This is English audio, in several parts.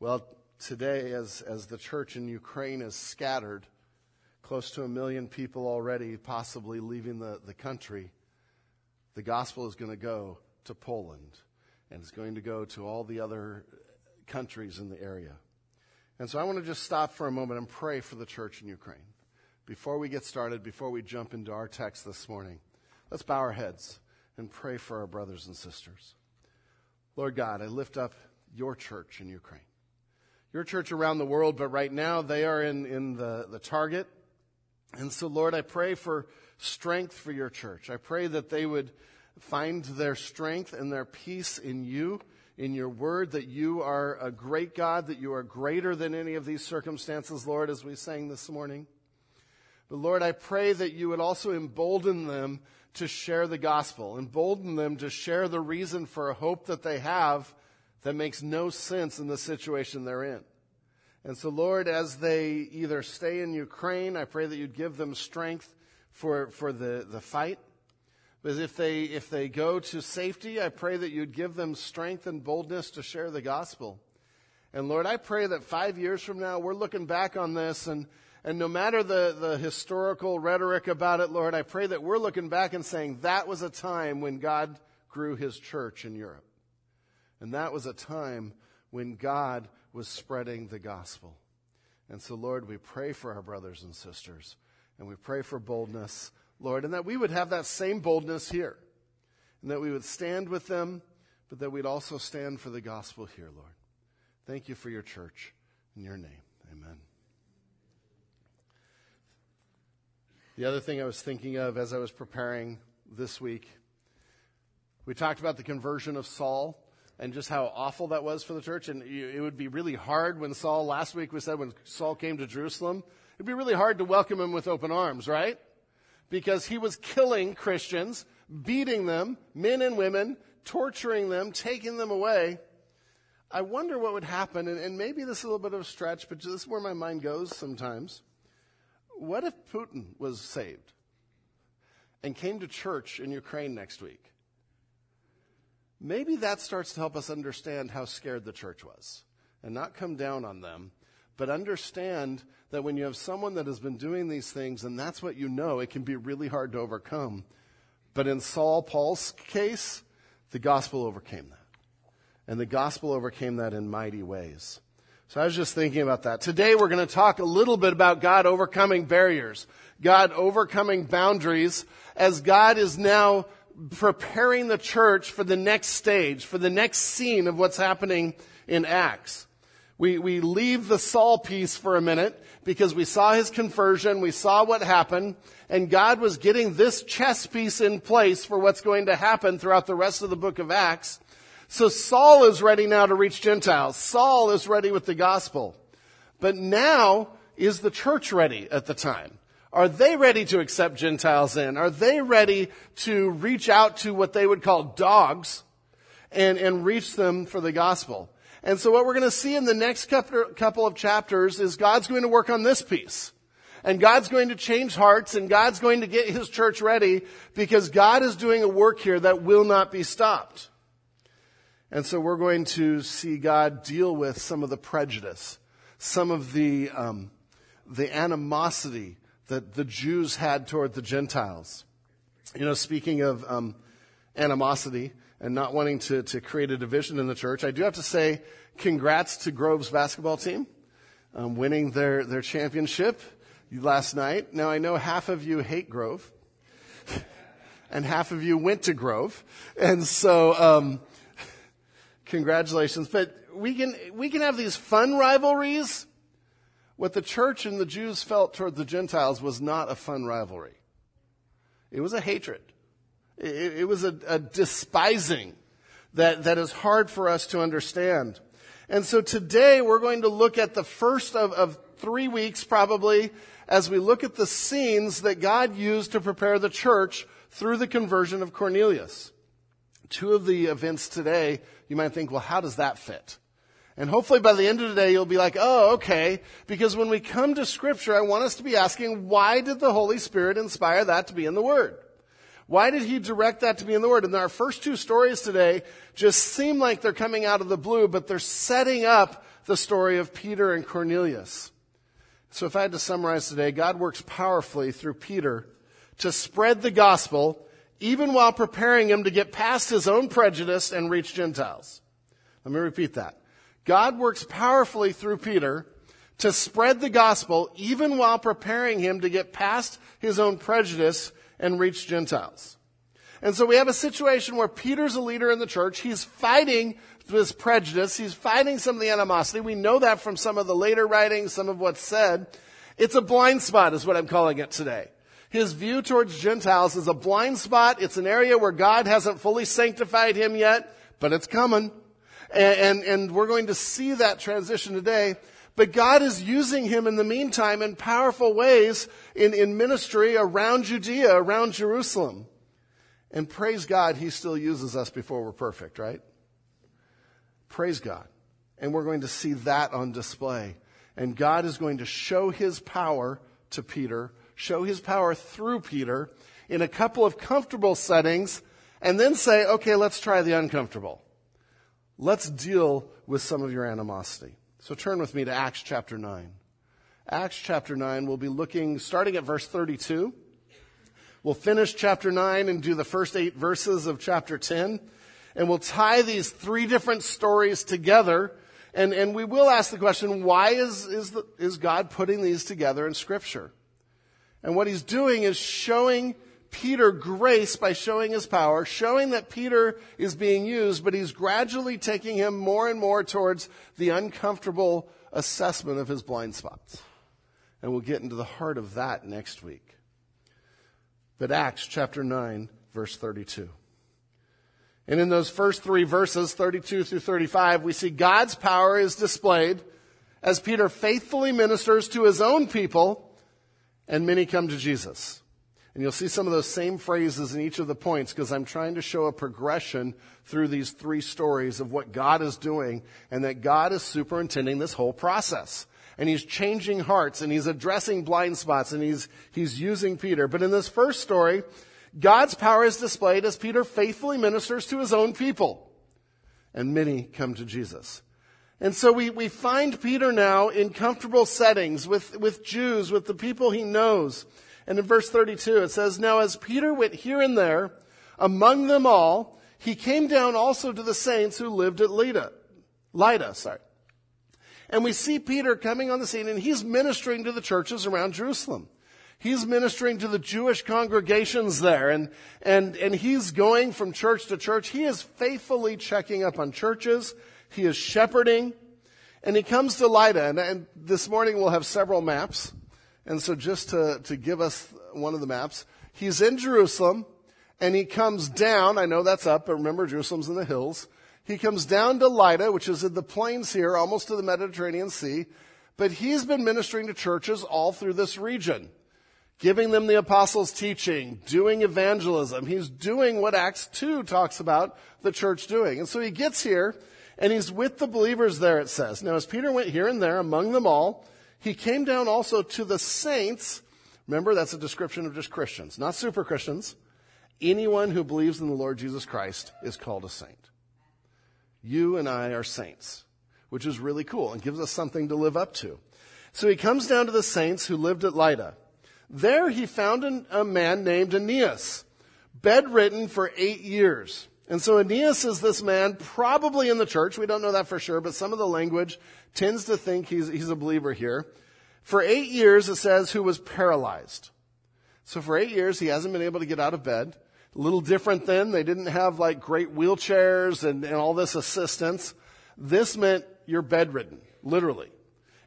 Well, today, as, as the church in Ukraine is scattered, close to a million people already possibly leaving the, the country, the gospel is going to go to Poland and it's going to go to all the other countries in the area. And so I want to just stop for a moment and pray for the church in Ukraine. Before we get started, before we jump into our text this morning, let's bow our heads and pray for our brothers and sisters. Lord God, I lift up your church in Ukraine your church around the world, but right now they are in, in the, the target. And so, Lord, I pray for strength for your church. I pray that they would find their strength and their peace in you, in your word, that you are a great God, that you are greater than any of these circumstances, Lord, as we sang this morning. But Lord, I pray that you would also embolden them to share the gospel, embolden them to share the reason for a hope that they have that makes no sense in the situation they're in. And so, Lord, as they either stay in Ukraine, I pray that you'd give them strength for, for the, the fight. But if they, if they go to safety, I pray that you'd give them strength and boldness to share the gospel. And Lord, I pray that five years from now, we're looking back on this and, and no matter the, the historical rhetoric about it, Lord, I pray that we're looking back and saying that was a time when God grew his church in Europe. And that was a time when God was spreading the gospel. And so, Lord, we pray for our brothers and sisters, and we pray for boldness, Lord, and that we would have that same boldness here, and that we would stand with them, but that we'd also stand for the gospel here, Lord. Thank you for your church. In your name, amen. The other thing I was thinking of as I was preparing this week, we talked about the conversion of Saul and just how awful that was for the church. And it would be really hard when Saul, last week we said when Saul came to Jerusalem, it'd be really hard to welcome him with open arms, right? Because he was killing Christians, beating them, men and women, torturing them, taking them away. I wonder what would happen, and, and maybe this is a little bit of a stretch, but this is where my mind goes sometimes. What if Putin was saved and came to church in Ukraine next week? Maybe that starts to help us understand how scared the church was and not come down on them, but understand that when you have someone that has been doing these things and that's what you know, it can be really hard to overcome. But in Saul Paul's case, the gospel overcame that. And the gospel overcame that in mighty ways. So I was just thinking about that. Today we're going to talk a little bit about God overcoming barriers, God overcoming boundaries as God is now preparing the church for the next stage, for the next scene of what's happening in Acts. We, we leave the Saul piece for a minute because we saw his conversion, we saw what happened, and God was getting this chess piece in place for what's going to happen throughout the rest of the book of Acts. So Saul is ready now to reach Gentiles. Saul is ready with the gospel. But now is the church ready at the time? Are they ready to accept Gentiles in? Are they ready to reach out to what they would call dogs and, and reach them for the gospel? And so what we're going to see in the next couple of chapters is God's going to work on this piece. And God's going to change hearts and God's going to get His church ready because God is doing a work here that will not be stopped. And so we're going to see God deal with some of the prejudice, some of the, um, the animosity that the Jews had toward the Gentiles. You know, speaking of um, animosity and not wanting to, to create a division in the church, I do have to say congrats to Grove's basketball team um, winning their, their championship last night. Now, I know half of you hate Grove, and half of you went to Grove. And so, um, congratulations. But we can, we can have these fun rivalries what the church and the Jews felt toward the Gentiles was not a fun rivalry. It was a hatred. It, it was a, a despising that, that is hard for us to understand. And so today we're going to look at the first of, of three weeks probably as we look at the scenes that God used to prepare the church through the conversion of Cornelius. Two of the events today, you might think, well, how does that fit? And hopefully by the end of the day, you'll be like, oh, okay. Because when we come to scripture, I want us to be asking, why did the Holy Spirit inspire that to be in the Word? Why did he direct that to be in the Word? And our first two stories today just seem like they're coming out of the blue, but they're setting up the story of Peter and Cornelius. So if I had to summarize today, God works powerfully through Peter to spread the gospel, even while preparing him to get past his own prejudice and reach Gentiles. Let me repeat that. God works powerfully through Peter to spread the gospel, even while preparing him to get past his own prejudice and reach Gentiles. And so we have a situation where Peter's a leader in the church. He's fighting this prejudice. He's fighting some of the animosity. We know that from some of the later writings, some of what's said. It's a blind spot is what I'm calling it today. His view towards Gentiles is a blind spot. It's an area where God hasn't fully sanctified him yet, but it's coming. And, and, and we're going to see that transition today. But God is using him in the meantime in powerful ways in, in ministry around Judea, around Jerusalem. And praise God, he still uses us before we're perfect, right? Praise God. And we're going to see that on display. And God is going to show his power to Peter, show his power through Peter in a couple of comfortable settings, and then say, okay, let's try the uncomfortable. Let's deal with some of your animosity. So turn with me to Acts chapter 9. Acts chapter 9, we'll be looking, starting at verse 32. We'll finish chapter 9 and do the first eight verses of chapter 10. And we'll tie these three different stories together. And, and we will ask the question, why is, is, the, is God putting these together in Scripture? And what he's doing is showing Peter grace by showing his power, showing that Peter is being used, but he's gradually taking him more and more towards the uncomfortable assessment of his blind spots. And we'll get into the heart of that next week. But Acts chapter 9, verse 32. And in those first three verses, 32 through 35, we see God's power is displayed as Peter faithfully ministers to his own people, and many come to Jesus. And you'll see some of those same phrases in each of the points because I'm trying to show a progression through these three stories of what God is doing and that God is superintending this whole process. And he's changing hearts and he's addressing blind spots and he's, he's using Peter. But in this first story, God's power is displayed as Peter faithfully ministers to his own people. And many come to Jesus. And so we, we find Peter now in comfortable settings with, with Jews, with the people he knows. And in verse 32, it says, Now as Peter went here and there, among them all, he came down also to the saints who lived at Lydda. Lydda, sorry. And we see Peter coming on the scene and he's ministering to the churches around Jerusalem. He's ministering to the Jewish congregations there and, and, and he's going from church to church. He is faithfully checking up on churches. He is shepherding and he comes to Lydda and, and this morning we'll have several maps. And so just to, to give us one of the maps, he's in Jerusalem and he comes down. I know that's up, but remember Jerusalem's in the hills. He comes down to Lydda, which is in the plains here, almost to the Mediterranean Sea. But he's been ministering to churches all through this region, giving them the apostles' teaching, doing evangelism. He's doing what Acts 2 talks about the church doing. And so he gets here and he's with the believers there, it says. Now, as Peter went here and there among them all, he came down also to the saints. Remember, that's a description of just Christians, not super Christians. Anyone who believes in the Lord Jesus Christ is called a saint. You and I are saints, which is really cool and gives us something to live up to. So he comes down to the saints who lived at Lydda. There he found an, a man named Aeneas, bedridden for eight years. And so Aeneas is this man, probably in the church. We don't know that for sure, but some of the language tends to think he's, he's a believer here. For eight years, it says, who was paralyzed. So for eight years, he hasn't been able to get out of bed. A little different then. They didn't have like great wheelchairs and, and all this assistance. This meant you're bedridden, literally.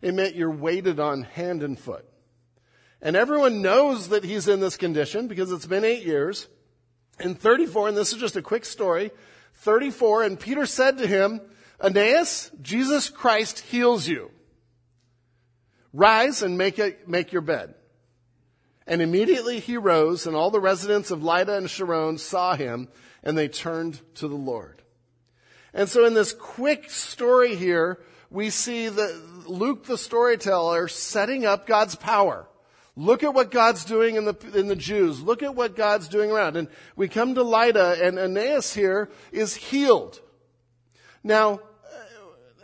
It meant you're waited on hand and foot. And everyone knows that he's in this condition because it's been eight years. In 34, and this is just a quick story, 34, and Peter said to him, Aeneas, Jesus Christ heals you. Rise and make, make your bed. And immediately he rose, and all the residents of Lydda and Sharon saw him, and they turned to the Lord. And so in this quick story here, we see the, Luke the storyteller setting up God's power. Look at what God's doing in the, in the Jews. Look at what God's doing around. And we come to Lydda, and Aeneas here is healed. Now,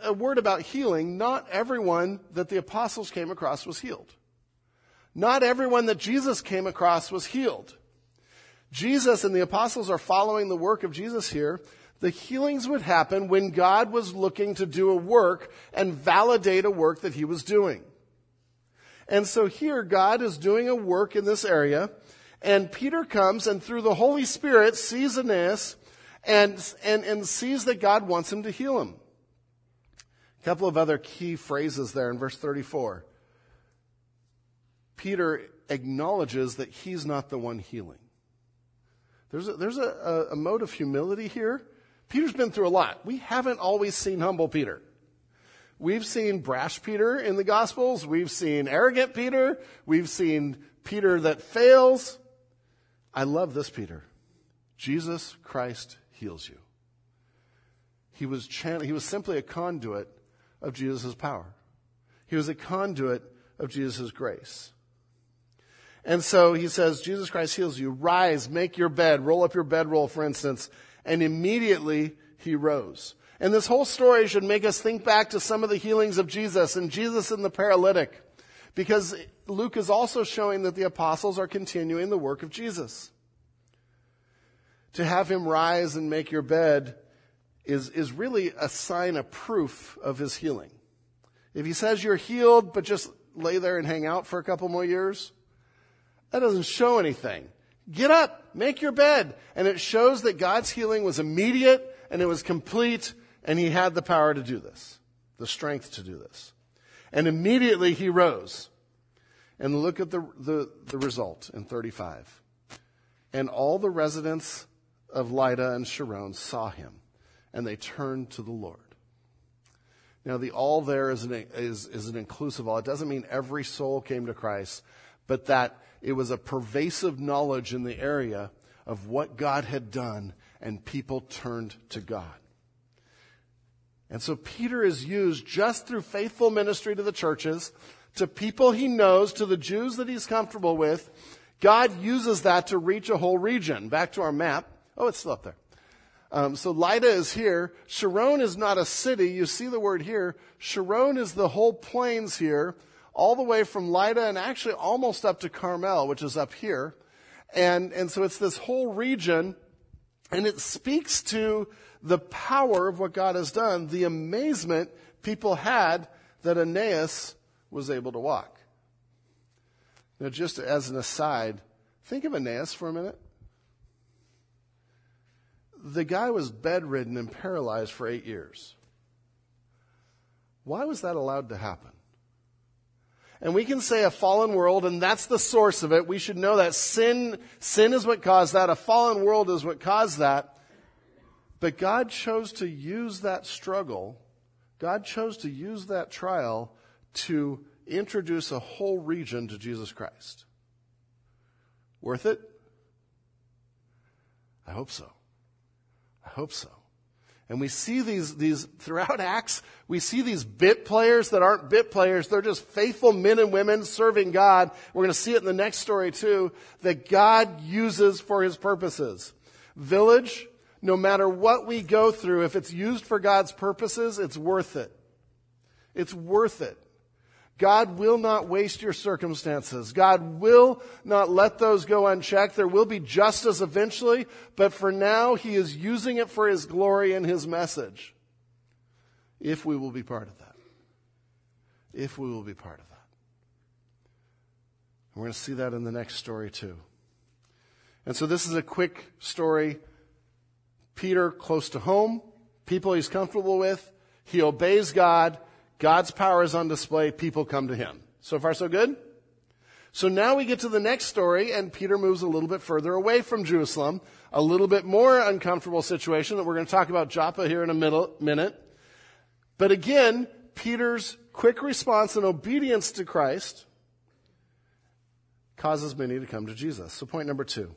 a word about healing, not everyone that the apostles came across was healed. Not everyone that Jesus came across was healed. Jesus and the apostles are following the work of Jesus here. The healings would happen when God was looking to do a work and validate a work that he was doing. And so here God is doing a work in this area and Peter comes and through the Holy Spirit sees Aeneas and, and, and sees that God wants him to heal him. A couple of other key phrases there in verse 34. Peter acknowledges that he's not the one healing. There's a, there's a, a, a mode of humility here. Peter's been through a lot. We haven't always seen humble Peter. We've seen brash Peter in the Gospels. We've seen arrogant Peter. We've seen Peter that fails. I love this Peter. Jesus Christ heals you. He was, chan- he was simply a conduit of Jesus' power. He was a conduit of Jesus' grace. And so he says, Jesus Christ heals you. Rise, make your bed, roll up your bedroll, for instance. And immediately he rose. And this whole story should make us think back to some of the healings of Jesus and Jesus and the paralytic. Because Luke is also showing that the apostles are continuing the work of Jesus. To have him rise and make your bed is, is really a sign, a proof of his healing. If he says you're healed, but just lay there and hang out for a couple more years, that doesn't show anything. Get up, make your bed. And it shows that God's healing was immediate and it was complete and he had the power to do this, the strength to do this. And immediately he rose. And look at the, the, the result in 35. And all the residents of Lydda and Sharon saw him, and they turned to the Lord. Now, the all there is an, is, is an inclusive all. It doesn't mean every soul came to Christ, but that it was a pervasive knowledge in the area of what God had done, and people turned to God. And so Peter is used just through faithful ministry to the churches, to people he knows, to the Jews that he's comfortable with. God uses that to reach a whole region. Back to our map. Oh, it's still up there. Um, so Lydda is here. Sharon is not a city. You see the word here. Sharon is the whole plains here all the way from Lydda and actually almost up to Carmel, which is up here. And, and so it's this whole region, and it speaks to the power of what God has done, the amazement people had that Aeneas was able to walk. Now, just as an aside, think of Aeneas for a minute. The guy was bedridden and paralyzed for eight years. Why was that allowed to happen? And we can say a fallen world, and that's the source of it. We should know that sin, sin is what caused that. A fallen world is what caused that. But God chose to use that struggle, God chose to use that trial to introduce a whole region to Jesus Christ. Worth it? I hope so. I hope so. And we see these, these, throughout Acts, we see these bit players that aren't bit players. They're just faithful men and women serving God. We're going to see it in the next story too, that God uses for his purposes. Village, no matter what we go through, if it's used for God's purposes, it's worth it. It's worth it. God will not waste your circumstances. God will not let those go unchecked. There will be justice eventually, but for now, He is using it for His glory and His message. If we will be part of that. If we will be part of that. we're going to see that in the next story too. And so this is a quick story. Peter close to home, people he's comfortable with. He obeys God. God's power is on display. People come to him. So far, so good? So now we get to the next story, and Peter moves a little bit further away from Jerusalem, a little bit more uncomfortable situation that we're going to talk about Joppa here in a middle, minute. But again, Peter's quick response and obedience to Christ causes many to come to Jesus. So point number two.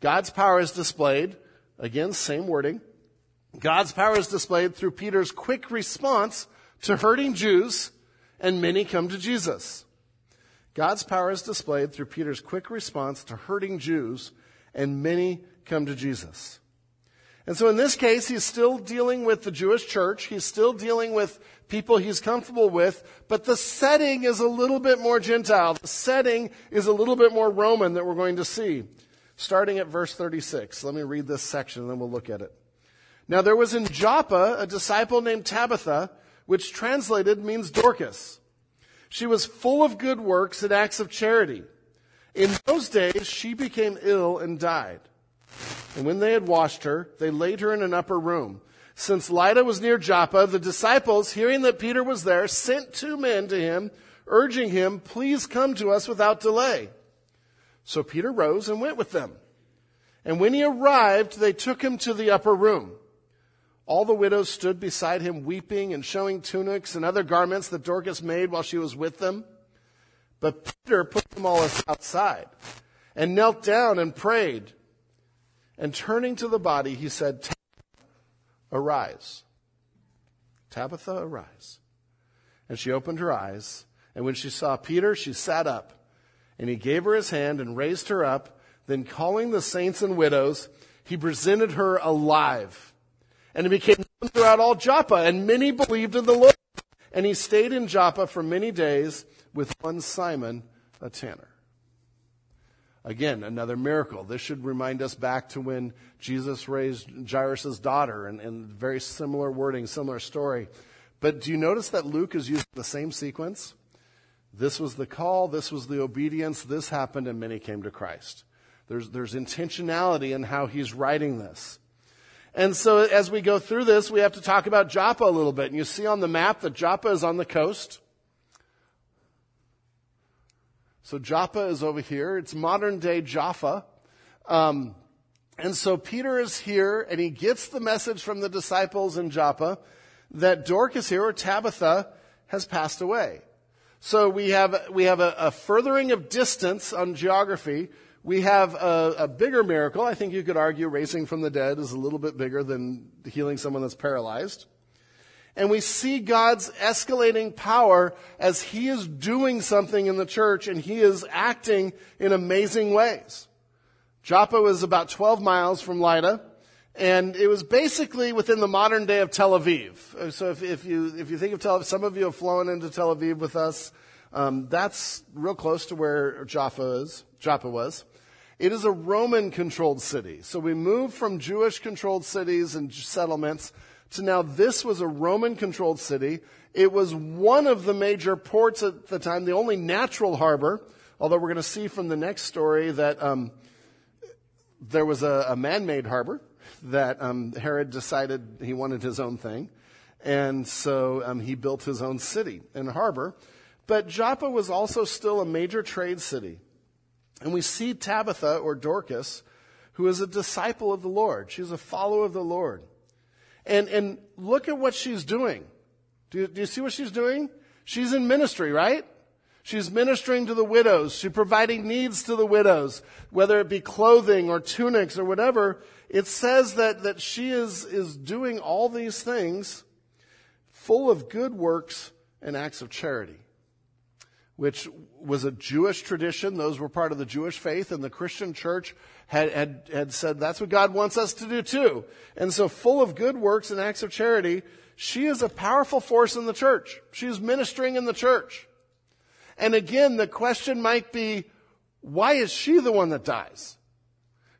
God's power is displayed. Again, same wording. God's power is displayed through Peter's quick response to hurting Jews, and many come to Jesus. God's power is displayed through Peter's quick response to hurting Jews, and many come to Jesus. And so in this case, he's still dealing with the Jewish church. He's still dealing with people he's comfortable with, but the setting is a little bit more Gentile. The setting is a little bit more Roman that we're going to see. Starting at verse 36. Let me read this section and then we'll look at it. Now there was in Joppa a disciple named Tabitha, which translated means Dorcas. She was full of good works and acts of charity. In those days, she became ill and died. And when they had washed her, they laid her in an upper room. Since Lydda was near Joppa, the disciples, hearing that Peter was there, sent two men to him, urging him, Please come to us without delay. So Peter rose and went with them. And when he arrived, they took him to the upper room. All the widows stood beside him weeping and showing tunics and other garments that Dorcas made while she was with them. But Peter put them all outside and knelt down and prayed. And turning to the body, he said, Arise. Tabitha, arise. And she opened her eyes. And when she saw Peter, she sat up. And he gave her his hand and raised her up. Then calling the saints and widows, he presented her alive and it became known throughout all Joppa, and many believed in the Lord. And he stayed in Joppa for many days with one Simon, a tanner. Again, another miracle. This should remind us back to when Jesus raised Jairus' daughter and, and very similar wording, similar story. But do you notice that Luke is using the same sequence? This was the call, this was the obedience, this happened, and many came to Christ. There's, there's intentionality in how he's writing this. And so as we go through this, we have to talk about Joppa a little bit. And you see on the map that Joppa is on the coast. So Joppa is over here. It's modern day Jaffa. Um, and so Peter is here and he gets the message from the disciples in Joppa that Dorcas here, or Tabitha, has passed away. So we have, we have a, a furthering of distance on geography we have a, a, bigger miracle. I think you could argue raising from the dead is a little bit bigger than healing someone that's paralyzed. And we see God's escalating power as He is doing something in the church and He is acting in amazing ways. Joppa was about 12 miles from Lydda, and it was basically within the modern day of Tel Aviv. So if, if you, if you think of Tel Aviv, some of you have flown into Tel Aviv with us. Um, that's real close to where Joppa is. Joppa was. It is a Roman controlled city. So we moved from Jewish controlled cities and settlements to now this was a Roman controlled city. It was one of the major ports at the time, the only natural harbor, although we're going to see from the next story that um, there was a, a man made harbor that um, Herod decided he wanted his own thing. And so um, he built his own city and harbor. But Joppa was also still a major trade city. And we see Tabitha or Dorcas, who is a disciple of the Lord. She's a follower of the Lord. And, and look at what she's doing. Do you, do you see what she's doing? She's in ministry, right? She's ministering to the widows. She's providing needs to the widows, whether it be clothing or tunics or whatever. It says that, that she is, is doing all these things full of good works and acts of charity which was a Jewish tradition. Those were part of the Jewish faith, and the Christian church had, had, had said that's what God wants us to do too. And so, full of good works and acts of charity, she is a powerful force in the church. She is ministering in the church. And again, the question might be, why is she the one that dies?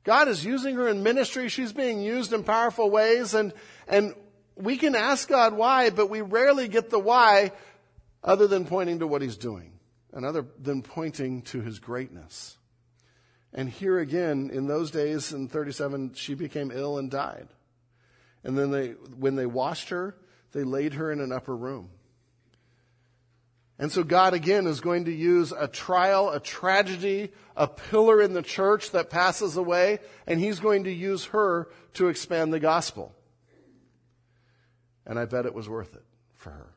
God is using her in ministry. She's being used in powerful ways, and, and we can ask God why, but we rarely get the why other than pointing to what he's doing and other than pointing to his greatness. And here again, in those days in 37, she became ill and died. And then they, when they washed her, they laid her in an upper room. And so God again is going to use a trial, a tragedy, a pillar in the church that passes away, and he's going to use her to expand the gospel. And I bet it was worth it for her.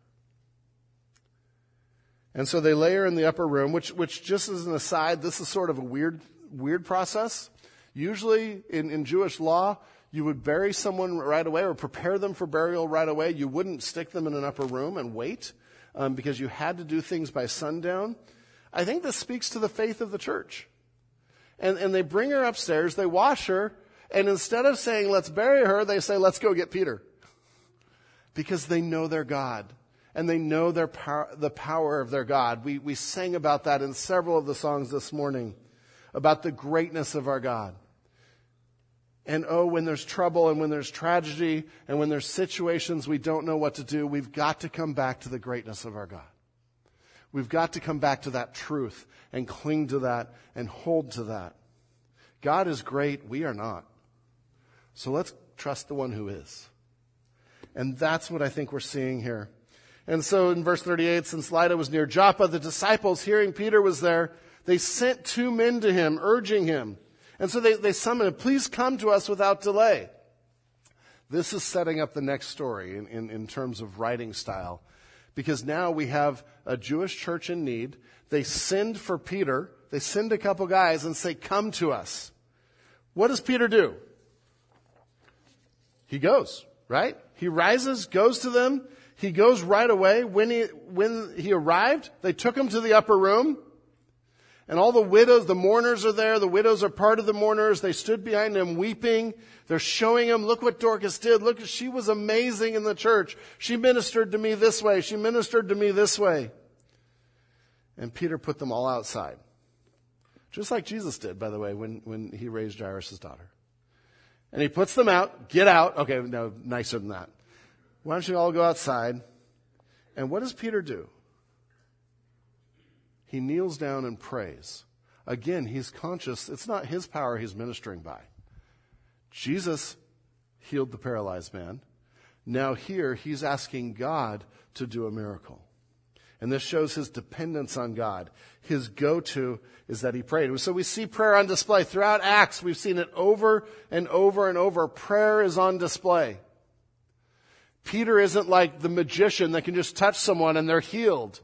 And so they lay her in the upper room, which, which just as an aside, this is sort of a weird, weird process. Usually in, in Jewish law, you would bury someone right away or prepare them for burial right away. You wouldn't stick them in an upper room and wait um, because you had to do things by sundown. I think this speaks to the faith of the church. And, and they bring her upstairs, they wash her, and instead of saying, let's bury her, they say, let's go get Peter. Because they know their God. And they know their power, the power of their God. We, we sang about that in several of the songs this morning, about the greatness of our God. And oh, when there's trouble and when there's tragedy and when there's situations we don't know what to do, we've got to come back to the greatness of our God. We've got to come back to that truth and cling to that and hold to that. God is great. We are not. So let's trust the one who is. And that's what I think we're seeing here. And so in verse 38, since Lydda was near Joppa, the disciples, hearing Peter was there, they sent two men to him, urging him. And so they, they summoned him, please come to us without delay. This is setting up the next story in, in, in terms of writing style. Because now we have a Jewish church in need. They send for Peter. They send a couple guys and say, come to us. What does Peter do? He goes, right? He rises, goes to them. He goes right away. When he, when he arrived, they took him to the upper room. And all the widows, the mourners are there. The widows are part of the mourners. They stood behind him weeping. They're showing him, look what Dorcas did. Look, she was amazing in the church. She ministered to me this way. She ministered to me this way. And Peter put them all outside. Just like Jesus did, by the way, when, when he raised Jairus' daughter. And he puts them out. Get out. Okay, no, nicer than that. Why don't you all go outside? And what does Peter do? He kneels down and prays. Again, he's conscious. It's not his power he's ministering by. Jesus healed the paralyzed man. Now, here, he's asking God to do a miracle. And this shows his dependence on God. His go to is that he prayed. So we see prayer on display. Throughout Acts, we've seen it over and over and over. Prayer is on display. Peter isn't like the magician that can just touch someone and they're healed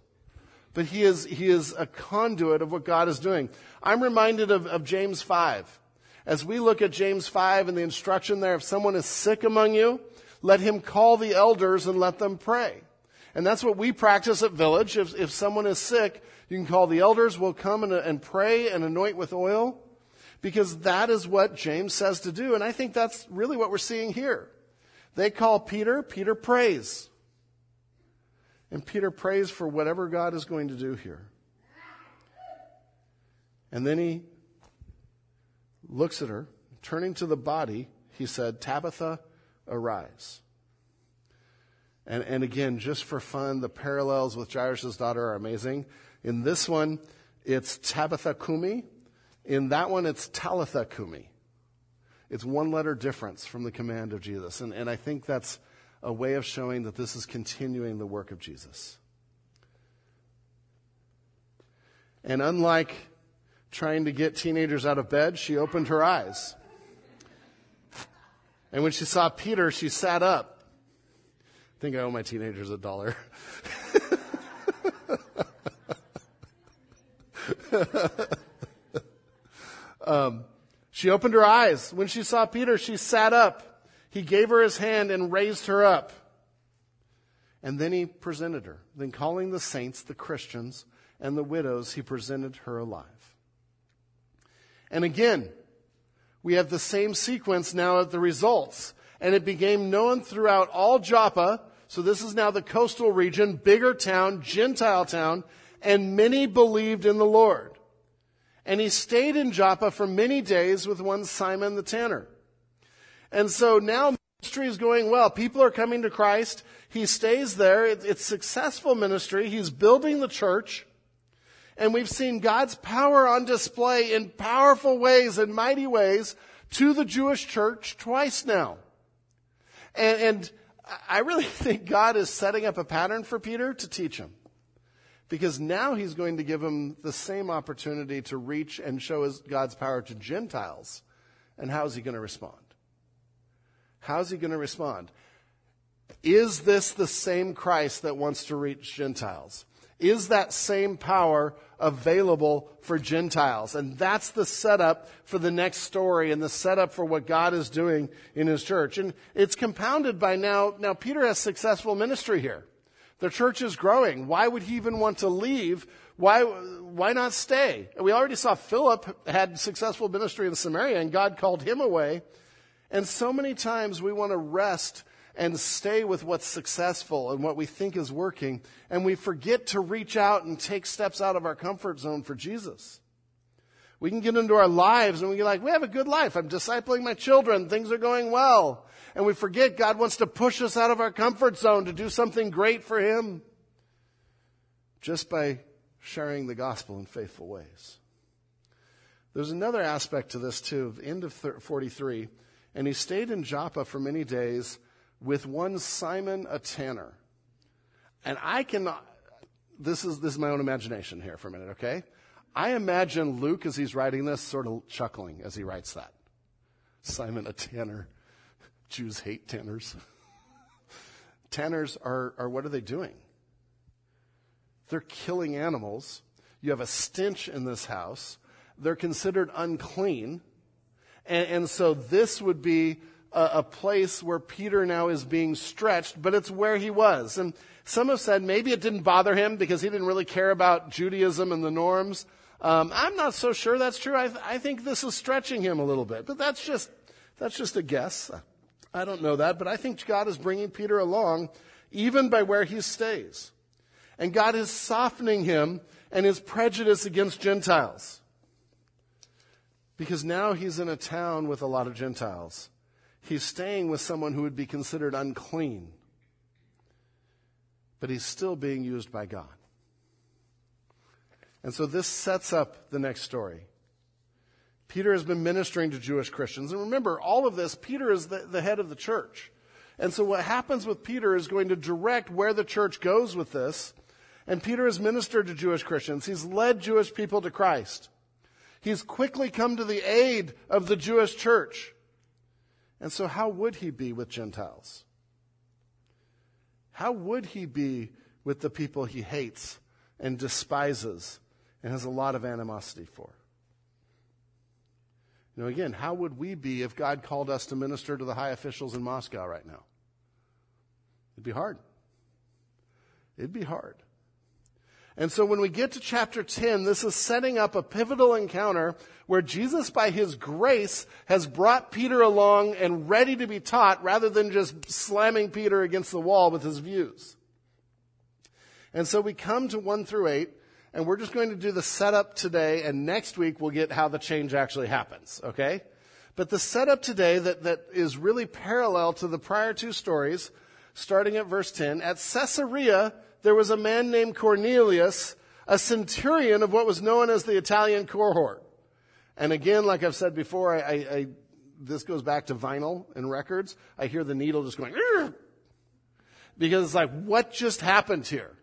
but he is, he is a conduit of what God is doing. I'm reminded of, of James 5. As we look at James 5 and the instruction there, if someone is sick among you, let him call the elders and let them pray. And that's what we practice at Village. If, if someone is sick, you can call the elders, we'll come and, and pray and anoint with oil. Because that is what James says to do. And I think that's really what we're seeing here. They call Peter, Peter prays. And Peter prays for whatever God is going to do here. And then he looks at her, turning to the body, he said, Tabitha, arise. And, and again, just for fun, the parallels with Jairus' daughter are amazing. In this one, it's Tabitha Kumi. In that one, it's Talitha Kumi. It's one letter difference from the command of Jesus. And, and I think that's a way of showing that this is continuing the work of Jesus. And unlike trying to get teenagers out of bed, she opened her eyes. And when she saw Peter, she sat up. I think I owe my teenagers a dollar. um, she opened her eyes. When she saw Peter, she sat up. He gave her his hand and raised her up. And then he presented her. Then, calling the saints, the Christians, and the widows, he presented her alive. And again, we have the same sequence now at the results. And it became known throughout all Joppa. So this is now the coastal region, bigger town, Gentile town, and many believed in the Lord. And he stayed in Joppa for many days with one Simon the tanner. And so now ministry is going well. People are coming to Christ. He stays there. It's successful ministry. He's building the church. And we've seen God's power on display in powerful ways and mighty ways to the Jewish church twice now. And, and I really think God is setting up a pattern for Peter to teach him. Because now he's going to give him the same opportunity to reach and show his, God's power to Gentiles. And how is he going to respond? How's he going to respond? Is this the same Christ that wants to reach Gentiles? Is that same power available for Gentiles? And that's the setup for the next story and the setup for what God is doing in his church. And it's compounded by now, now Peter has successful ministry here. The church is growing. Why would he even want to leave? Why, why not stay? We already saw Philip had successful ministry in Samaria and God called him away. And so many times we want to rest and stay with what's successful and what we think is working, and we forget to reach out and take steps out of our comfort zone for Jesus. We can get into our lives and we get like, we have a good life. I'm discipling my children. Things are going well. And we forget God wants to push us out of our comfort zone to do something great for Him just by sharing the gospel in faithful ways. There's another aspect to this too. End of 43. And he stayed in Joppa for many days with one Simon a tanner. And I can, this is, this is my own imagination here for a minute, okay? I imagine Luke, as he's writing this, sort of chuckling as he writes that. Simon a tanner. Jews hate tanners. tanners are, are, what are they doing? They're killing animals. You have a stench in this house. They're considered unclean. And, and so this would be a, a, place where Peter now is being stretched, but it's where he was. And some have said maybe it didn't bother him because he didn't really care about Judaism and the norms. Um, I'm not so sure that's true. I, th- I think this is stretching him a little bit, but that's just that's just a guess. I don't know that, but I think God is bringing Peter along even by where he stays. And God is softening him and his prejudice against Gentiles. Because now he's in a town with a lot of Gentiles. He's staying with someone who would be considered unclean. But he's still being used by God. And so this sets up the next story. Peter has been ministering to Jewish Christians. And remember, all of this, Peter is the, the, head of the church. And so what happens with Peter is going to direct where the church goes with this. And Peter has ministered to Jewish Christians. He's led Jewish people to Christ. He's quickly come to the aid of the Jewish church. And so how would he be with Gentiles? How would he be with the people he hates and despises and has a lot of animosity for? You know, again, how would we be if God called us to minister to the high officials in Moscow right now? It'd be hard. It'd be hard. And so when we get to chapter 10, this is setting up a pivotal encounter where Jesus, by his grace, has brought Peter along and ready to be taught rather than just slamming Peter against the wall with his views. And so we come to 1 through 8, and we're just going to do the setup today, and next week we'll get how the change actually happens, okay? But the setup today that, that is really parallel to the prior two stories, starting at verse 10, at Caesarea, there was a man named Cornelius, a centurion of what was known as the Italian cohort. And again, like I've said before, I, I, this goes back to vinyl and records. I hear the needle just going, because it's like, what just happened here?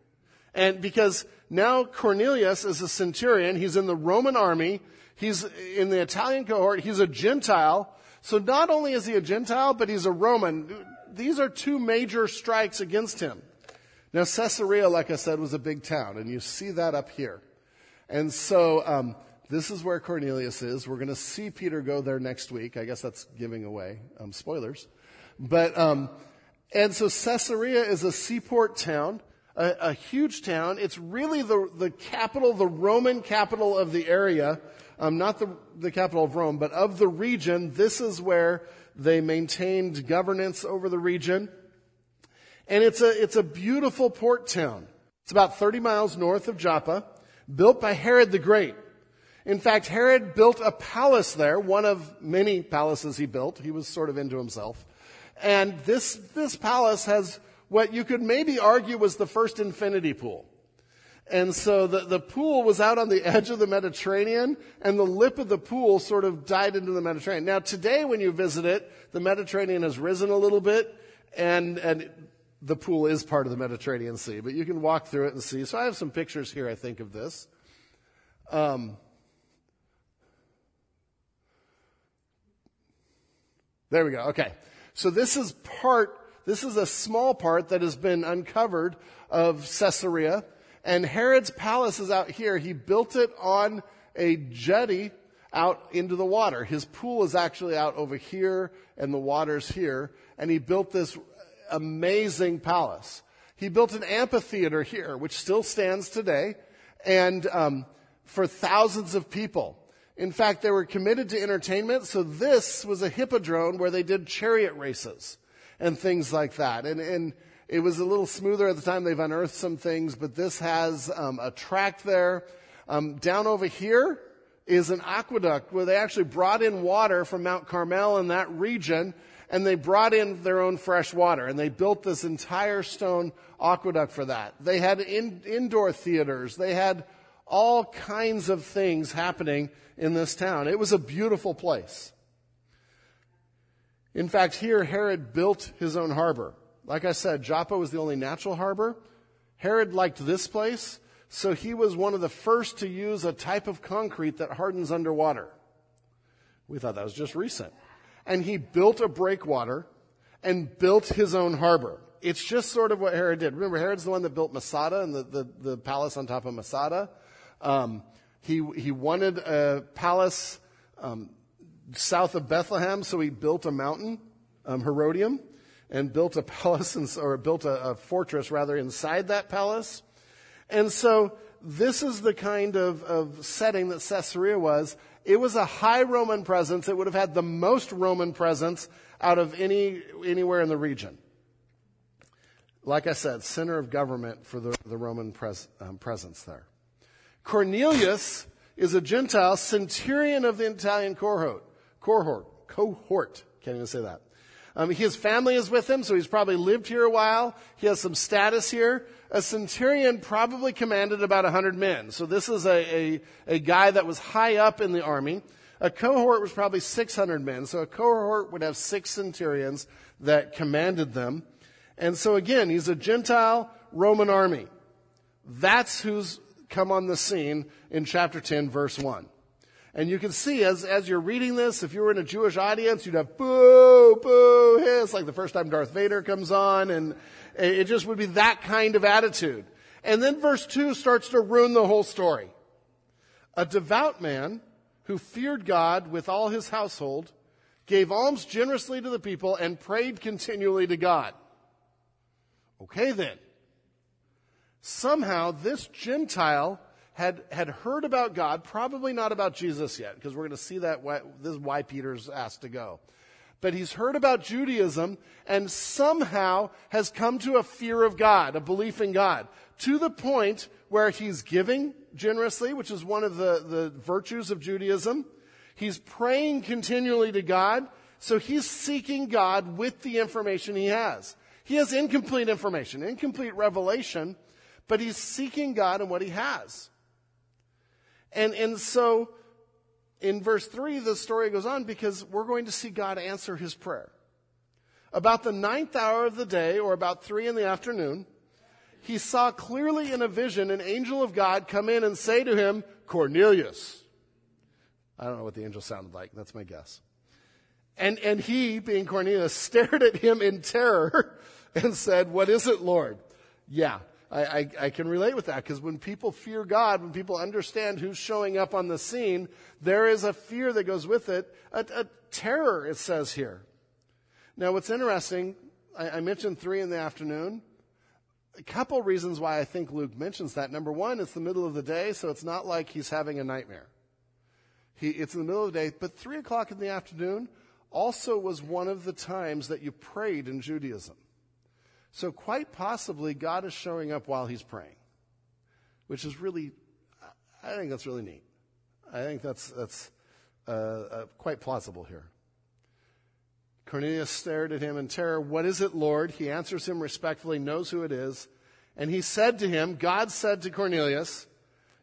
And because now Cornelius is a centurion, he's in the Roman army, he's in the Italian cohort, he's a Gentile. So not only is he a Gentile, but he's a Roman. These are two major strikes against him. Now, Caesarea, like I said, was a big town, and you see that up here. And so, um, this is where Cornelius is. We're going to see Peter go there next week. I guess that's giving away um, spoilers. But, um, and so Caesarea is a seaport town, a, a, huge town. It's really the, the capital, the Roman capital of the area. Um, not the, the capital of Rome, but of the region. This is where they maintained governance over the region. And it's a, it's a beautiful port town. It's about 30 miles north of Joppa, built by Herod the Great. In fact, Herod built a palace there, one of many palaces he built. He was sort of into himself. And this, this palace has what you could maybe argue was the first infinity pool. And so the, the pool was out on the edge of the Mediterranean, and the lip of the pool sort of died into the Mediterranean. Now, today, when you visit it, the Mediterranean has risen a little bit, and, and the pool is part of the Mediterranean Sea, but you can walk through it and see. So I have some pictures here, I think, of this. Um, there we go. Okay. So this is part, this is a small part that has been uncovered of Caesarea. And Herod's palace is out here. He built it on a jetty out into the water. His pool is actually out over here and the water's here. And he built this amazing palace. He built an amphitheater here, which still stands today, and um, for thousands of people. In fact, they were committed to entertainment, so this was a hippodrome where they did chariot races and things like that. And, and it was a little smoother at the time. They've unearthed some things, but this has um, a track there. Um, down over here is an aqueduct where they actually brought in water from Mount Carmel in that region, and they brought in their own fresh water, and they built this entire stone aqueduct for that. They had in, indoor theaters. They had all kinds of things happening in this town. It was a beautiful place. In fact, here Herod built his own harbor. Like I said, Joppa was the only natural harbor. Herod liked this place, so he was one of the first to use a type of concrete that hardens underwater. We thought that was just recent. And he built a breakwater and built his own harbor. It's just sort of what Herod did. Remember, Herod's the one that built Masada and the, the, the palace on top of Masada. Um, he, he wanted a palace um, south of Bethlehem, so he built a mountain, um, Herodium, and built a palace, in, or built a, a fortress rather inside that palace. And so this is the kind of, of setting that Caesarea was. It was a high Roman presence. It would have had the most Roman presence out of any, anywhere in the region. Like I said, center of government for the, the Roman pres, um, presence there. Cornelius is a Gentile centurion of the Italian cohort. Cohort. Cohort. Can't even say that. Um, his family is with him, so he's probably lived here a while. He has some status here. A centurion probably commanded about 100 men. So this is a, a, a guy that was high up in the army. A cohort was probably 600 men. So a cohort would have six centurions that commanded them. And so again, he's a Gentile Roman army. That's who's come on the scene in chapter 10, verse 1. And you can see as, as you're reading this, if you were in a Jewish audience, you'd have boo, boo, hiss, like the first time Darth Vader comes on, and it just would be that kind of attitude. And then verse 2 starts to ruin the whole story. A devout man who feared God with all his household gave alms generously to the people and prayed continually to God. Okay then. Somehow this Gentile had, had heard about God, probably not about Jesus yet, because we're going to see that why, this is why Peter's asked to go. But he's heard about Judaism and somehow has come to a fear of God, a belief in God, to the point where he's giving generously, which is one of the, the virtues of Judaism. He's praying continually to God, so he's seeking God with the information he has. He has incomplete information, incomplete revelation, but he's seeking God in what he has. And, and so in verse 3, the story goes on because we're going to see God answer his prayer. About the ninth hour of the day, or about three in the afternoon, he saw clearly in a vision an angel of God come in and say to him, Cornelius. I don't know what the angel sounded like. That's my guess. And, and he, being Cornelius, stared at him in terror and said, What is it, Lord? Yeah, I, I, I can relate with that because when people fear God, when people understand who's showing up on the scene, there is a fear that goes with it, a, a terror, it says here. Now, what's interesting, I, I mentioned three in the afternoon. A couple reasons why I think Luke mentions that. Number one, it's the middle of the day, so it's not like he's having a nightmare. He, it's in the middle of the day, but three o'clock in the afternoon also was one of the times that you prayed in Judaism. So, quite possibly, God is showing up while he's praying, which is really, I think that's really neat. I think that's, that's uh, uh, quite plausible here. Cornelius stared at him in terror. What is it, Lord? He answers him respectfully, knows who it is. And he said to him, God said to Cornelius,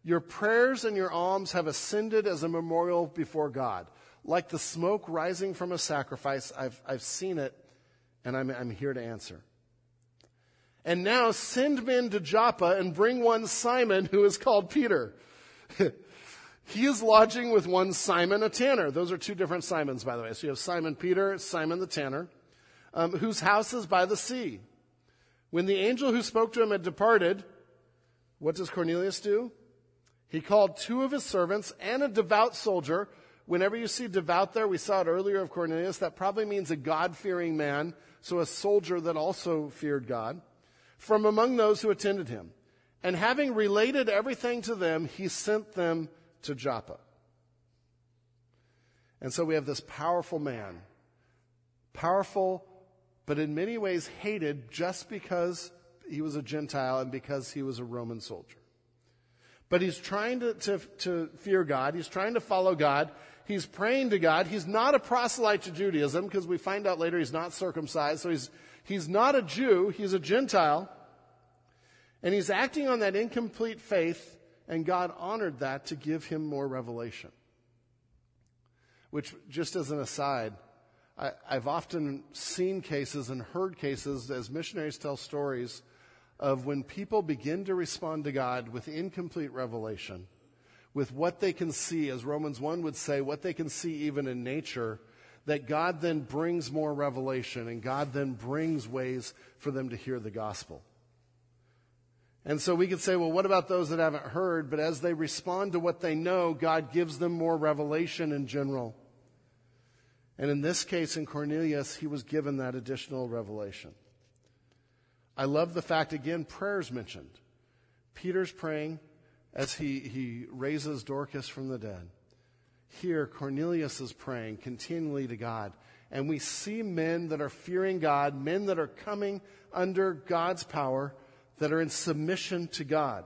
Your prayers and your alms have ascended as a memorial before God. Like the smoke rising from a sacrifice, I've, I've seen it, and I'm, I'm here to answer. And now send men to Joppa and bring one Simon who is called Peter. he is lodging with one Simon, a tanner. Those are two different Simons, by the way. So you have Simon Peter, Simon the tanner, um, whose house is by the sea. When the angel who spoke to him had departed, what does Cornelius do? He called two of his servants and a devout soldier. Whenever you see devout there, we saw it earlier of Cornelius, that probably means a God fearing man, so a soldier that also feared God from among those who attended him. And having related everything to them, he sent them to Joppa. And so we have this powerful man, powerful, but in many ways hated just because he was a Gentile and because he was a Roman soldier. But he's trying to, to, to fear God. He's trying to follow God. He's praying to God. He's not a proselyte to Judaism because we find out later he's not circumcised. So he's, he's not a Jew. He's a Gentile. And he's acting on that incomplete faith, and God honored that to give him more revelation. Which, just as an aside, I, have often seen cases and heard cases as missionaries tell stories of when people begin to respond to God with incomplete revelation, with what they can see, as Romans 1 would say, what they can see even in nature, that God then brings more revelation and God then brings ways for them to hear the gospel. And so we could say, well, what about those that haven't heard? But as they respond to what they know, God gives them more revelation in general. And in this case, in Cornelius, he was given that additional revelation. I love the fact, again, prayers mentioned. Peter's praying as he, he raises Dorcas from the dead. Here, Cornelius is praying continually to God. And we see men that are fearing God, men that are coming under God's power that are in submission to God.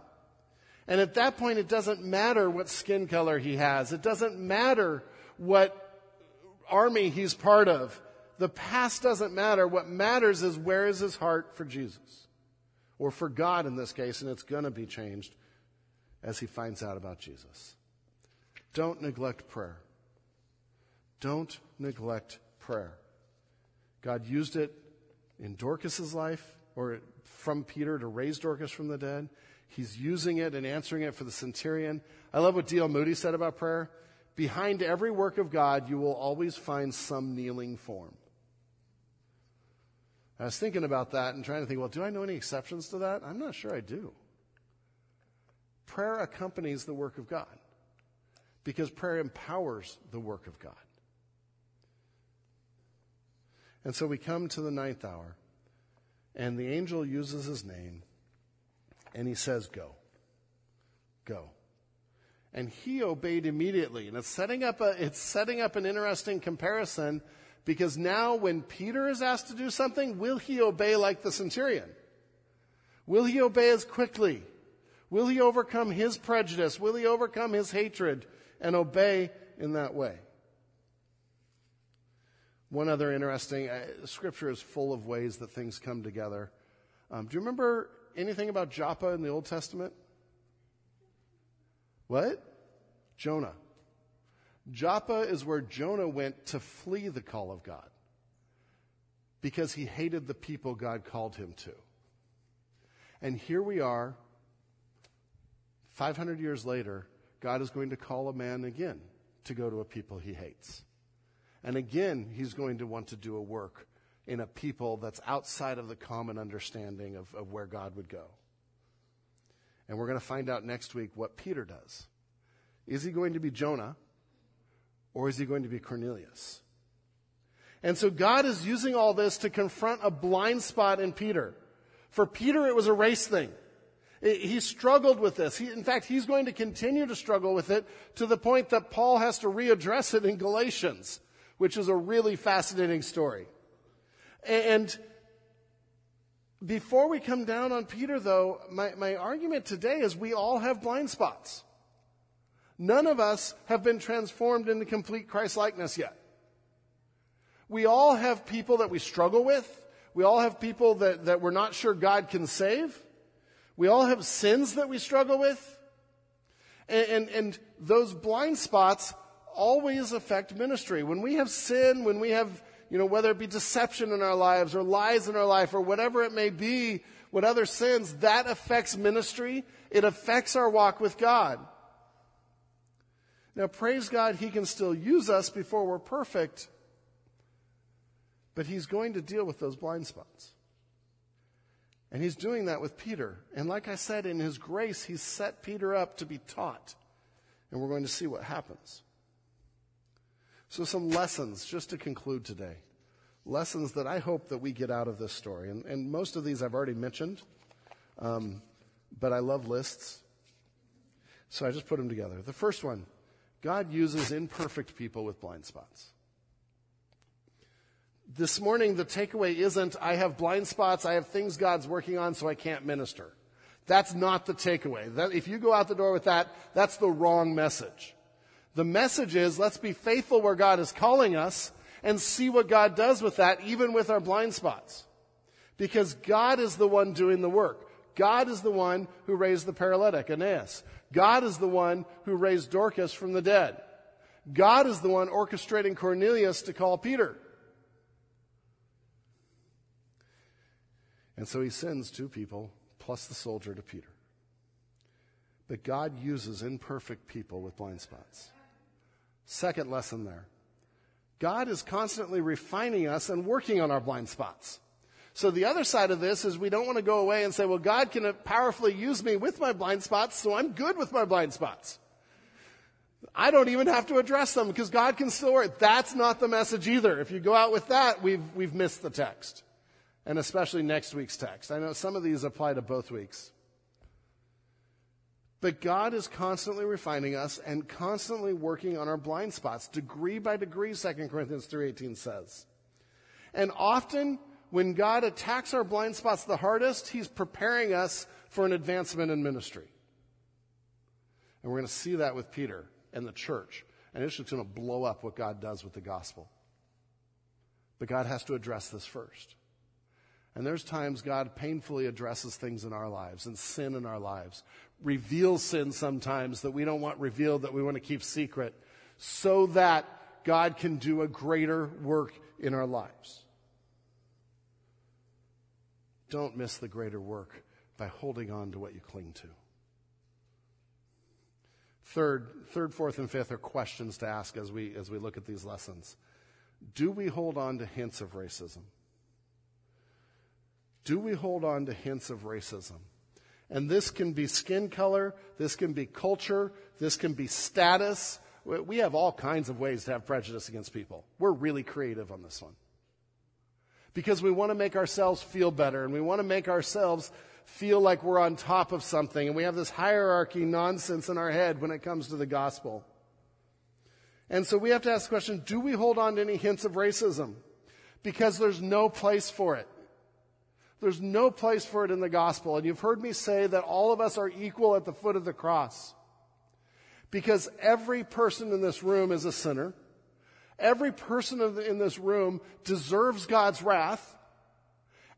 And at that point, it doesn't matter what skin color he has. It doesn't matter what army he's part of. The past doesn't matter. What matters is where is his heart for Jesus? Or for God in this case, and it's going to be changed as he finds out about Jesus. Don't neglect prayer. Don't neglect prayer. God used it in Dorcas's life, or from Peter to raise Dorcas from the dead. He's using it and answering it for the centurion. I love what D.L. Moody said about prayer. Behind every work of God, you will always find some kneeling form. I was thinking about that and trying to think, well, do I know any exceptions to that? I'm not sure I do. Prayer accompanies the work of God because prayer empowers the work of God. And so we come to the ninth hour. And the angel uses his name and he says, Go. Go. And he obeyed immediately. And it's setting up a, it's setting up an interesting comparison because now when Peter is asked to do something, will he obey like the centurion? Will he obey as quickly? Will he overcome his prejudice? Will he overcome his hatred and obey in that way? One other interesting, uh, scripture is full of ways that things come together. Um, do you remember anything about Joppa in the Old Testament? What? Jonah. Joppa is where Jonah went to flee the call of God because he hated the people God called him to. And here we are, 500 years later, God is going to call a man again to go to a people he hates. And again, he's going to want to do a work in a people that's outside of the common understanding of, of where God would go. And we're going to find out next week what Peter does. Is he going to be Jonah or is he going to be Cornelius? And so God is using all this to confront a blind spot in Peter. For Peter, it was a race thing. He struggled with this. He, in fact, he's going to continue to struggle with it to the point that Paul has to readdress it in Galatians which is a really fascinating story. And before we come down on Peter, though, my, my argument today is we all have blind spots. None of us have been transformed into complete Christ likeness yet. We all have people that we struggle with. We all have people that, that we're not sure God can save. We all have sins that we struggle with. And, and, and those blind spots always affect ministry. When we have sin, when we have, you know, whether it be deception in our lives or lies in our life or whatever it may be, what other sins, that affects ministry. It affects our walk with God. Now, praise God, He can still use us before we're perfect, but He's going to deal with those blind spots. And He's doing that with Peter. And like I said, in His grace, He's set Peter up to be taught. And we're going to see what happens. So, some lessons just to conclude today. Lessons that I hope that we get out of this story. And, and most of these I've already mentioned. Um, but I love lists. So I just put them together. The first one God uses imperfect people with blind spots. This morning, the takeaway isn't, I have blind spots, I have things God's working on, so I can't minister. That's not the takeaway. That, if you go out the door with that, that's the wrong message. The message is, let's be faithful where God is calling us and see what God does with that, even with our blind spots. Because God is the one doing the work. God is the one who raised the paralytic, Aeneas. God is the one who raised Dorcas from the dead. God is the one orchestrating Cornelius to call Peter. And so he sends two people plus the soldier to Peter. But God uses imperfect people with blind spots. Second lesson there God is constantly refining us and working on our blind spots. So the other side of this is we don't want to go away and say, well, God can powerfully use me with my blind spots, so I'm good with my blind spots. I don't even have to address them because God can still work. That's not the message either. If you go out with that, we've, we've missed the text. And especially next week's text. I know some of these apply to both weeks. But God is constantly refining us and constantly working on our blind spots, degree by degree, 2 Corinthians 3.18 says. And often, when God attacks our blind spots the hardest, He's preparing us for an advancement in ministry. And we're going to see that with Peter and the church. And it's just going to blow up what God does with the gospel. But God has to address this first. And there's times God painfully addresses things in our lives and sin in our lives, reveals sin sometimes that we don't want revealed, that we want to keep secret, so that God can do a greater work in our lives. Don't miss the greater work by holding on to what you cling to. Third, third, fourth, and fifth are questions to ask as we, as we look at these lessons. Do we hold on to hints of racism? Do we hold on to hints of racism? And this can be skin color, this can be culture, this can be status. We have all kinds of ways to have prejudice against people. We're really creative on this one because we want to make ourselves feel better and we want to make ourselves feel like we're on top of something. And we have this hierarchy nonsense in our head when it comes to the gospel. And so we have to ask the question do we hold on to any hints of racism? Because there's no place for it. There's no place for it in the gospel. And you've heard me say that all of us are equal at the foot of the cross. Because every person in this room is a sinner. Every person in this room deserves God's wrath.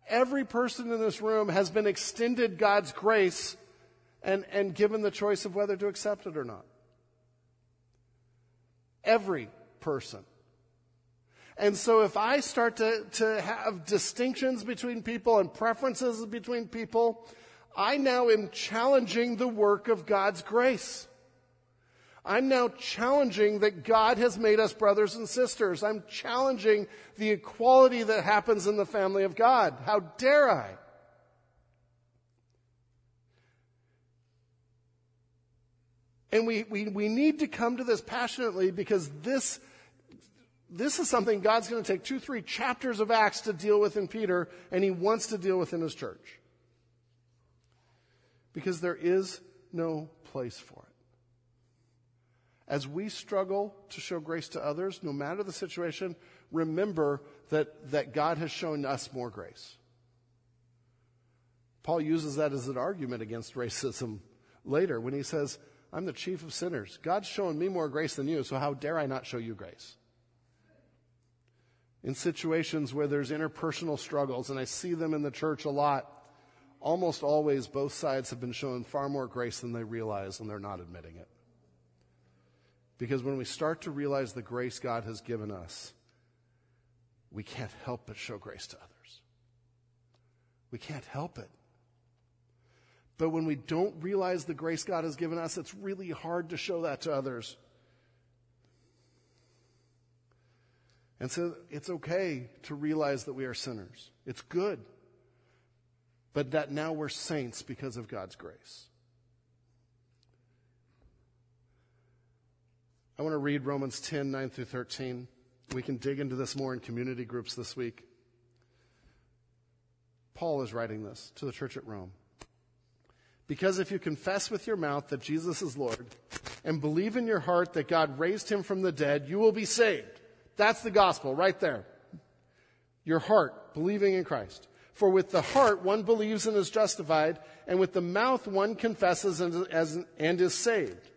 Every person in this room has been extended God's grace and, and given the choice of whether to accept it or not. Every person. And so if I start to, to have distinctions between people and preferences between people, I now am challenging the work of God's grace. I'm now challenging that God has made us brothers and sisters. I'm challenging the equality that happens in the family of God. How dare I? And we, we, we need to come to this passionately because this, this is something God's going to take two, three chapters of Acts to deal with in Peter, and he wants to deal with in his church. Because there is no place for it as we struggle to show grace to others, no matter the situation, remember that, that God has shown us more grace. Paul uses that as an argument against racism later when he says, I'm the chief of sinners. God's shown me more grace than you, so how dare I not show you grace? In situations where there's interpersonal struggles, and I see them in the church a lot, almost always both sides have been shown far more grace than they realize, and they're not admitting it. Because when we start to realize the grace God has given us, we can't help but show grace to others. We can't help it. But when we don't realize the grace God has given us, it's really hard to show that to others. And so it's okay to realize that we are sinners. It's good. But that now we're saints because of God's grace. I want to read Romans 10, 9 through 13. We can dig into this more in community groups this week. Paul is writing this to the church at Rome. Because if you confess with your mouth that Jesus is Lord and believe in your heart that God raised him from the dead, you will be saved. That's the gospel right there. Your heart, believing in Christ. For with the heart one believes and is justified, and with the mouth one confesses and, and is saved.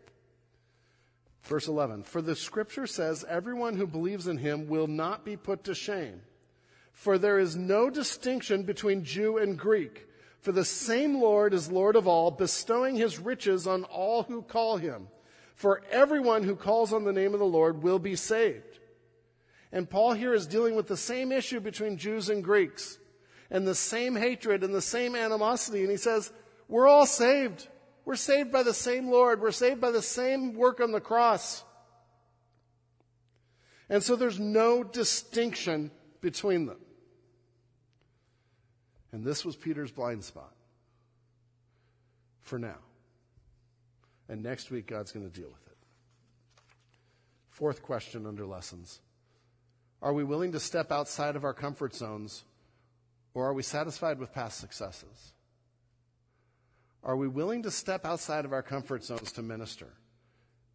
Verse 11 For the scripture says, Everyone who believes in him will not be put to shame. For there is no distinction between Jew and Greek. For the same Lord is Lord of all, bestowing his riches on all who call him. For everyone who calls on the name of the Lord will be saved. And Paul here is dealing with the same issue between Jews and Greeks, and the same hatred and the same animosity. And he says, We're all saved. We're saved by the same Lord. We're saved by the same work on the cross. And so there's no distinction between them. And this was Peter's blind spot for now. And next week, God's going to deal with it. Fourth question under lessons Are we willing to step outside of our comfort zones, or are we satisfied with past successes? Are we willing to step outside of our comfort zones to minister?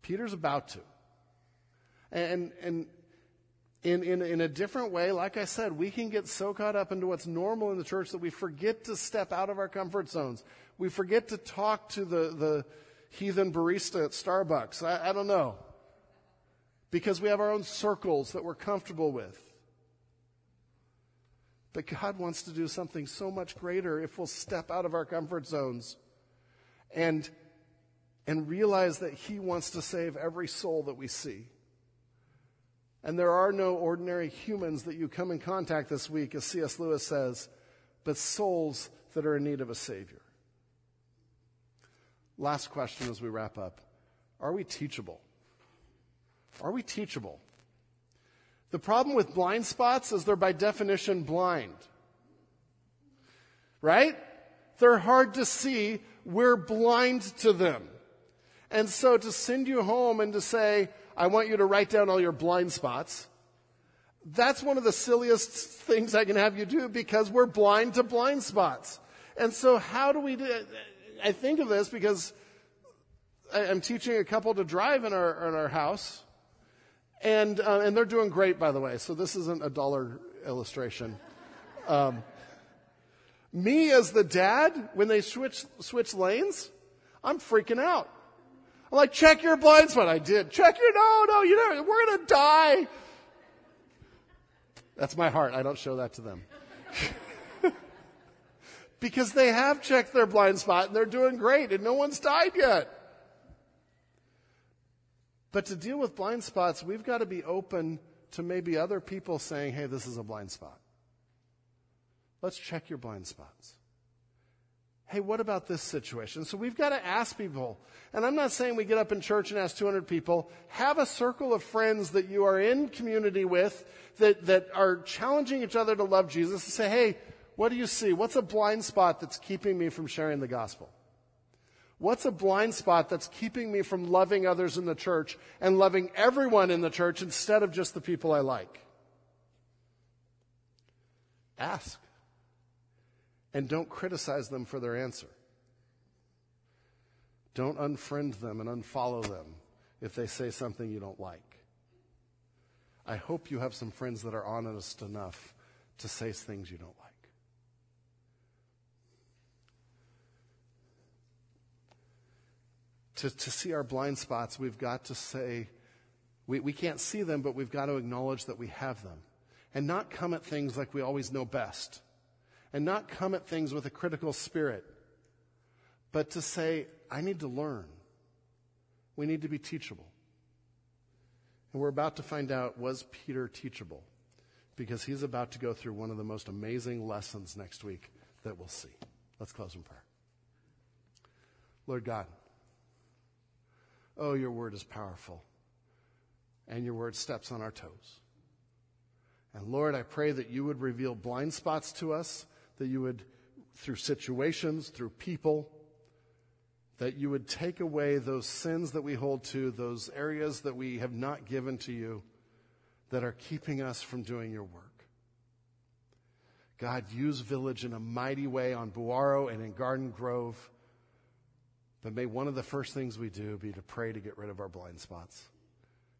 Peter's about to. And, and in, in, in a different way, like I said, we can get so caught up into what's normal in the church that we forget to step out of our comfort zones. We forget to talk to the, the heathen barista at Starbucks. I, I don't know. Because we have our own circles that we're comfortable with. But God wants to do something so much greater if we'll step out of our comfort zones and, and realize that He wants to save every soul that we see. And there are no ordinary humans that you come in contact this week, as C.S. Lewis says, but souls that are in need of a Savior. Last question as we wrap up Are we teachable? Are we teachable? The problem with blind spots is they're by definition blind. Right? They're hard to see. We're blind to them. And so to send you home and to say, I want you to write down all your blind spots. That's one of the silliest things I can have you do because we're blind to blind spots. And so how do we do it? I think of this because I'm teaching a couple to drive in our, in our house. And, uh, and they're doing great, by the way. So this isn't a dollar illustration. Um, me as the dad, when they switch, switch lanes, I'm freaking out. I'm like, check your blind spot. I did. Check your, no, no, you know, we're going to die. That's my heart. I don't show that to them. because they have checked their blind spot and they're doing great and no one's died yet. But to deal with blind spots, we've got to be open to maybe other people saying, hey, this is a blind spot. Let's check your blind spots hey, what about this situation? So we've got to ask people. And I'm not saying we get up in church and ask 200 people. Have a circle of friends that you are in community with that, that are challenging each other to love Jesus and say, hey, what do you see? What's a blind spot that's keeping me from sharing the gospel? What's a blind spot that's keeping me from loving others in the church and loving everyone in the church instead of just the people I like? Ask and don't criticize them for their answer. Don't unfriend them and unfollow them if they say something you don't like. I hope you have some friends that are honest enough to say things you don't like. To, to see our blind spots, we've got to say, we, we can't see them, but we've got to acknowledge that we have them. And not come at things like we always know best and not come at things with a critical spirit, but to say, I need to learn. We need to be teachable. And we're about to find out was Peter teachable? Because he's about to go through one of the most amazing lessons next week that we'll see. Let's close in prayer. Lord God, oh, your word is powerful, and your word steps on our toes. And Lord, I pray that you would reveal blind spots to us that you would, through situations, through people, that you would take away those sins that we hold to, those areas that we have not given to you that are keeping us from doing your work. God, use Village in a mighty way on Buaro and in Garden Grove. But may one of the first things we do be to pray to get rid of our blind spots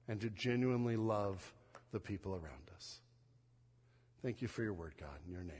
and to genuinely love the people around us. Thank you for your word, God, in your name.